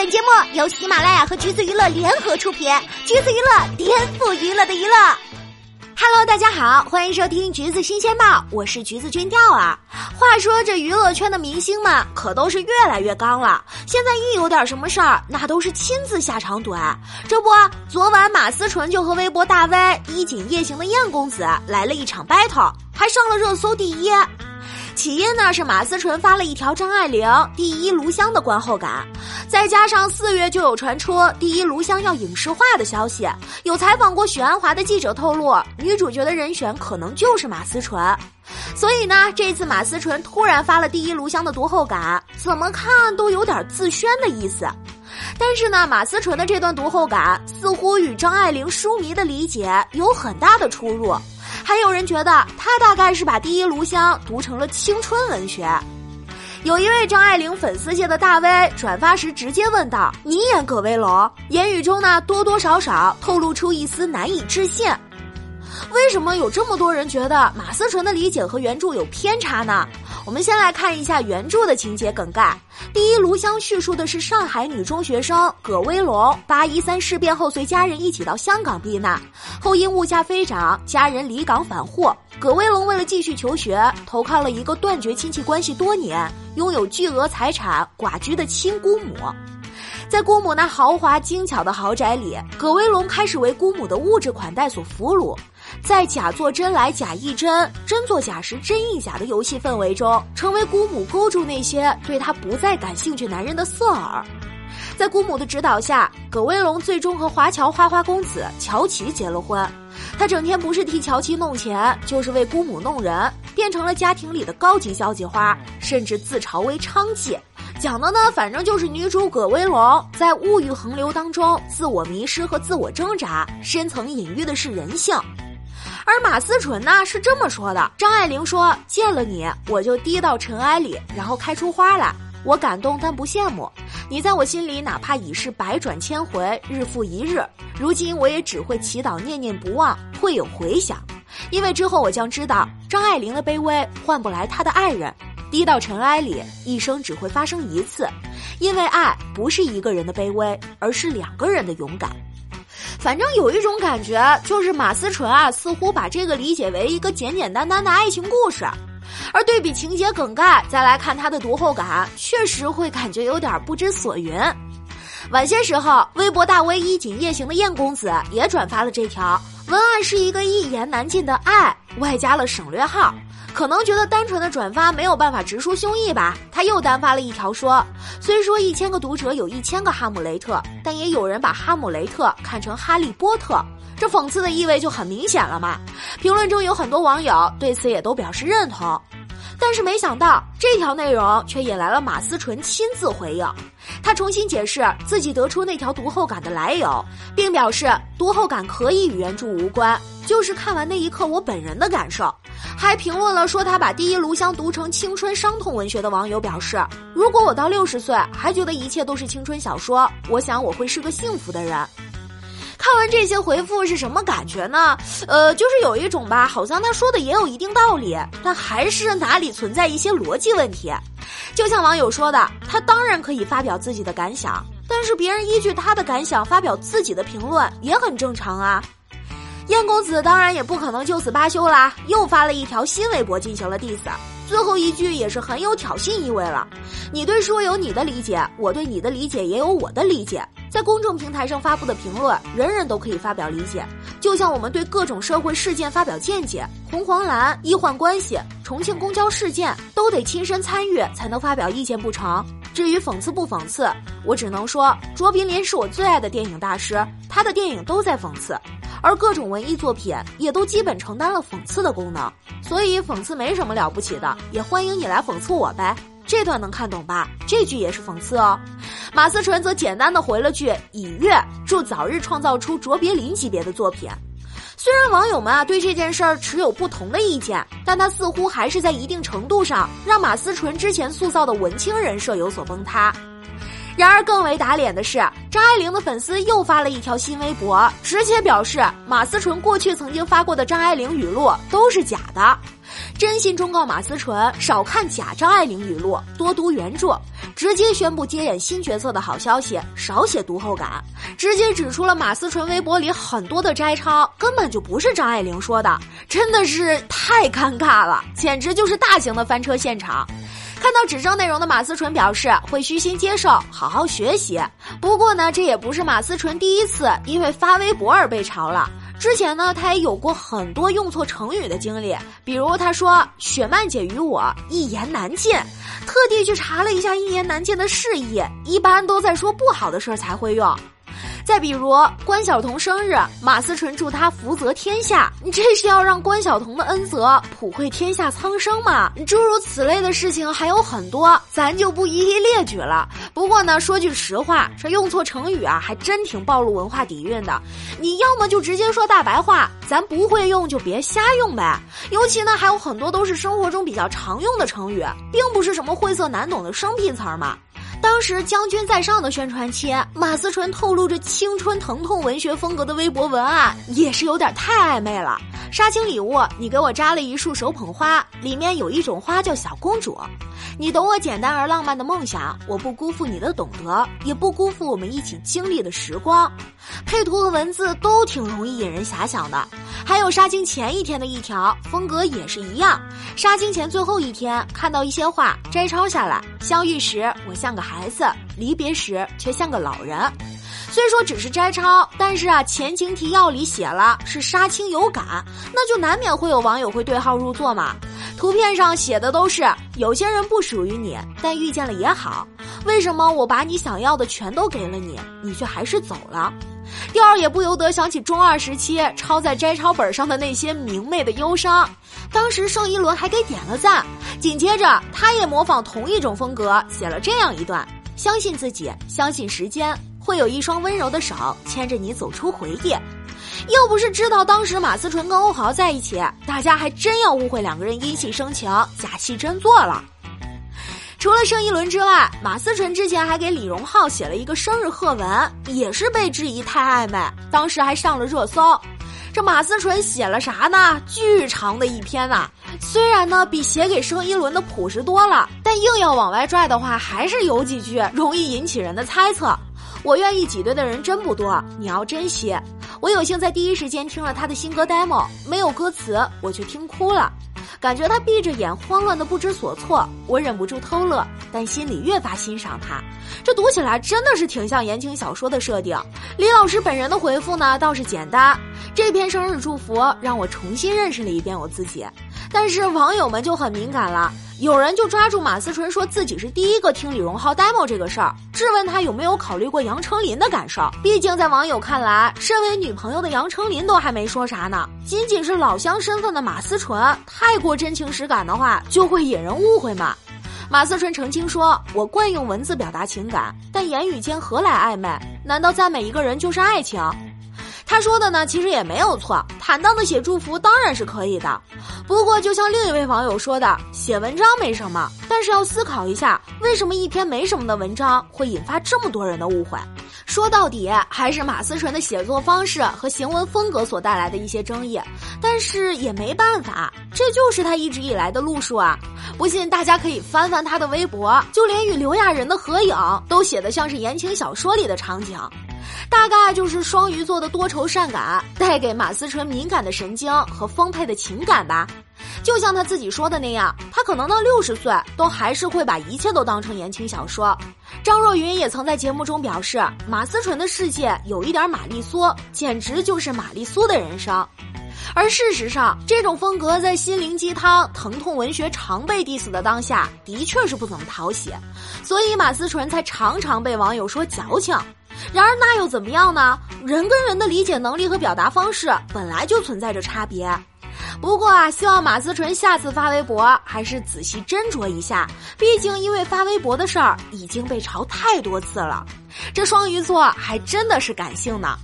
本节目由喜马拉雅和橘子娱乐联合出品，橘子娱乐颠覆娱乐的娱乐。Hello，大家好，欢迎收听橘子新鲜报，我是橘子君调啊。话说这娱乐圈的明星们可都是越来越刚了，现在一有点什么事儿，那都是亲自下场怼。这不，昨晚马思纯就和微博大 V 衣锦夜行的燕公子来了一场 battle，还上了热搜第一。起因呢是马思纯发了一条张爱玲第一炉香的观后感，再加上四月就有传出第一炉香要影视化的消息，有采访过许鞍华的记者透露，女主角的人选可能就是马思纯，所以呢，这次马思纯突然发了第一炉香的读后感，怎么看都有点自宣的意思。但是呢，马思纯的这段读后感似乎与张爱玲书迷的理解有很大的出入。还有人觉得她大概是把《第一炉香》读成了青春文学。有一位张爱玲粉丝界的大 V 转发时直接问道：“你演葛威龙？”言语中呢多多少少透露出一丝难以置信。为什么有这么多人觉得马思纯的理解和原著有偏差呢？我们先来看一下原著的情节梗概。第一炉香叙述的是上海女中学生葛威龙，八一三事变后随家人一起到香港避难，后因物价飞涨，家人离港返沪。葛威龙为了继续求学，投靠了一个断绝亲戚关系多年、拥有巨额财产、寡居的亲姑母。在姑母那豪华精巧的豪宅里，葛威龙开始为姑母的物质款待所俘虏。在假作真来假亦真，真作假时真亦假的游戏氛围中，成为姑母勾住那些对她不再感兴趣男人的色饵。在姑母的指导下，葛威龙最终和华侨花花公子乔琪结了婚。他整天不是替乔琪弄钱，就是为姑母弄人，变成了家庭里的高级交际花，甚至自嘲为娼妓。讲的呢，反正就是女主葛威龙在物欲横流当中自我迷失和自我挣扎，深层隐喻的是人性。而马思纯呢是这么说的：张爱玲说见了你，我就低到尘埃里，然后开出花来。我感动但不羡慕，你在我心里哪怕已是百转千回，日复一日。如今我也只会祈祷念念不忘，会有回响。因为之后我将知道，张爱玲的卑微换不来她的爱人。低到尘埃里，一生只会发生一次。因为爱不是一个人的卑微，而是两个人的勇敢。反正有一种感觉，就是马思纯啊，似乎把这个理解为一个简简单单的爱情故事，而对比情节梗概，再来看他的读后感，确实会感觉有点不知所云。晚些时候，微博大 V 衣锦夜行的燕公子也转发了这条文案，是一个一言难尽的爱，外加了省略号。可能觉得单纯的转发没有办法直抒胸臆吧，他又单发了一条说：“虽说一千个读者有一千个哈姆雷特，但也有人把哈姆雷特看成哈利波特，这讽刺的意味就很明显了嘛。”评论中有很多网友对此也都表示认同，但是没想到这条内容却引来了马思纯亲自回应，他重新解释自己得出那条读后感的来由，并表示读后感可以与原著无关，就是看完那一刻我本人的感受。还评论了说他把《第一炉香》读成青春伤痛文学的网友表示：“如果我到六十岁还觉得一切都是青春小说，我想我会是个幸福的人。”看完这些回复是什么感觉呢？呃，就是有一种吧，好像他说的也有一定道理，但还是哪里存在一些逻辑问题。就像网友说的，他当然可以发表自己的感想，但是别人依据他的感想发表自己的评论也很正常啊。燕公子当然也不可能就此罢休啦，又发了一条新微博进行了 diss，最后一句也是很有挑衅意味了。你对书有你的理解，我对你的理解也有我的理解。在公众平台上发布的评论，人人都可以发表理解，就像我们对各种社会事件发表见解，红黄蓝、医患关系、重庆公交事件都得亲身参与才能发表意见不成？至于讽刺不讽刺，我只能说卓别林是我最爱的电影大师，他的电影都在讽刺。而各种文艺作品也都基本承担了讽刺的功能，所以讽刺没什么了不起的，也欢迎你来讽刺我呗。这段能看懂吧？这句也是讽刺哦。马思纯则简单的回了句“已阅”，祝早日创造出卓别林级别的作品。虽然网友们啊对这件事儿持有不同的意见，但他似乎还是在一定程度上让马思纯之前塑造的文青人设有所崩塌。然而更为打脸的是，张爱玲的粉丝又发了一条新微博，直接表示马思纯过去曾经发过的张爱玲语录都是假的，真心忠告马思纯少看假张爱玲语录，多读原著。直接宣布接演新角色的好消息，少写读后感，直接指出了马思纯微博里很多的摘抄根本就不是张爱玲说的，真的是太尴尬了，简直就是大型的翻车现场。看到指正内容的马思纯表示会虚心接受，好好学习。不过呢，这也不是马思纯第一次因为发微博而被嘲了。之前呢，他也有过很多用错成语的经历，比如他说“雪漫姐与我一言难尽”，特地去查了一下“一言难尽”的释义，一般都在说不好的事儿才会用。再比如关晓彤生日，马思纯祝她福泽天下，你这是要让关晓彤的恩泽普惠天下苍生吗？诸如此类的事情还有很多，咱就不一一列举了。不过呢，说句实话，这用错成语啊，还真挺暴露文化底蕴的。你要么就直接说大白话，咱不会用就别瞎用呗。尤其呢，还有很多都是生活中比较常用的成语，并不是什么晦涩难懂的生僻词儿嘛。当时《将军在上》的宣传期，马思纯透露着青春疼痛文学风格的微博文案，也是有点太暧昧了。杀青礼物，你给我扎了一束手捧花，里面有一种花叫小公主。你懂我简单而浪漫的梦想，我不辜负你的懂得，也不辜负我们一起经历的时光。配图和文字都挺容易引人遐想的。还有杀青前一天的一条，风格也是一样。杀青前最后一天，看到一些话摘抄下来。相遇时我像个孩子，离别时却像个老人。虽说只是摘抄，但是啊，前情提要里写了是杀青有感，那就难免会有网友会对号入座嘛。图片上写的都是有些人不属于你，但遇见了也好。为什么我把你想要的全都给了你，你却还是走了？第二也不由得想起中二时期抄在摘抄本上的那些明媚的忧伤，当时盛一伦还给点了赞，紧接着他也模仿同一种风格写了这样一段：相信自己，相信时间，会有一双温柔的手牵着你走出回忆。要不是知道当时马思纯跟欧豪在一起，大家还真要误会两个人因戏生情，假戏真做了。除了盛一伦之外，马思纯之前还给李荣浩写了一个生日贺文，也是被质疑太暧昧，当时还上了热搜。这马思纯写了啥呢？巨长的一篇呐！虽然呢比写给盛一伦的朴实多了，但硬要往外拽的话，还是有几句容易引起人的猜测。我愿意挤兑的人真不多，你要珍惜。我有幸在第一时间听了他的新歌 demo，没有歌词，我却听哭了。感觉他闭着眼，慌乱的不知所措，我忍不住偷乐，但心里越发欣赏他。这读起来真的是挺像言情小说的设定。李老师本人的回复呢，倒是简单。这篇生日祝福让我重新认识了一遍我自己，但是网友们就很敏感了。有人就抓住马思纯说自己是第一个听李荣浩 demo 这个事儿，质问他有没有考虑过杨丞琳的感受。毕竟在网友看来，身为女朋友的杨丞琳都还没说啥呢，仅仅是老乡身份的马思纯太过真情实感的话，就会引人误会嘛。马思纯澄清说：“我惯用文字表达情感，但言语间何来暧昧？难道赞美一个人就是爱情？”他说的呢，其实也没有错，坦荡的写祝福当然是可以的。不过，就像另一位网友说的，写文章没什么，但是要思考一下，为什么一篇没什么的文章会引发这么多人的误会？说到底，还是马思纯的写作方式和行文风格所带来的一些争议。但是也没办法，这就是他一直以来的路数啊！不信，大家可以翻翻他的微博，就连与刘亚仁的合影都写得像是言情小说里的场景。大概就是双鱼座的多愁善感带给马思纯敏感的神经和丰沛的情感吧。就像他自己说的那样，他可能到六十岁都还是会把一切都当成言情小说。张若昀也曾在节目中表示，马思纯的世界有一点玛丽苏，简直就是玛丽苏的人生。而事实上，这种风格在心灵鸡汤、疼痛文学常被 diss 的当下，的确是不怎么讨喜，所以马思纯才常常被网友说矫情。然而那又怎么样呢？人跟人的理解能力和表达方式本来就存在着差别。不过啊，希望马思纯下次发微博还是仔细斟酌一下，毕竟因为发微博的事儿已经被嘲太多次了。这双鱼座还真的是感性呢。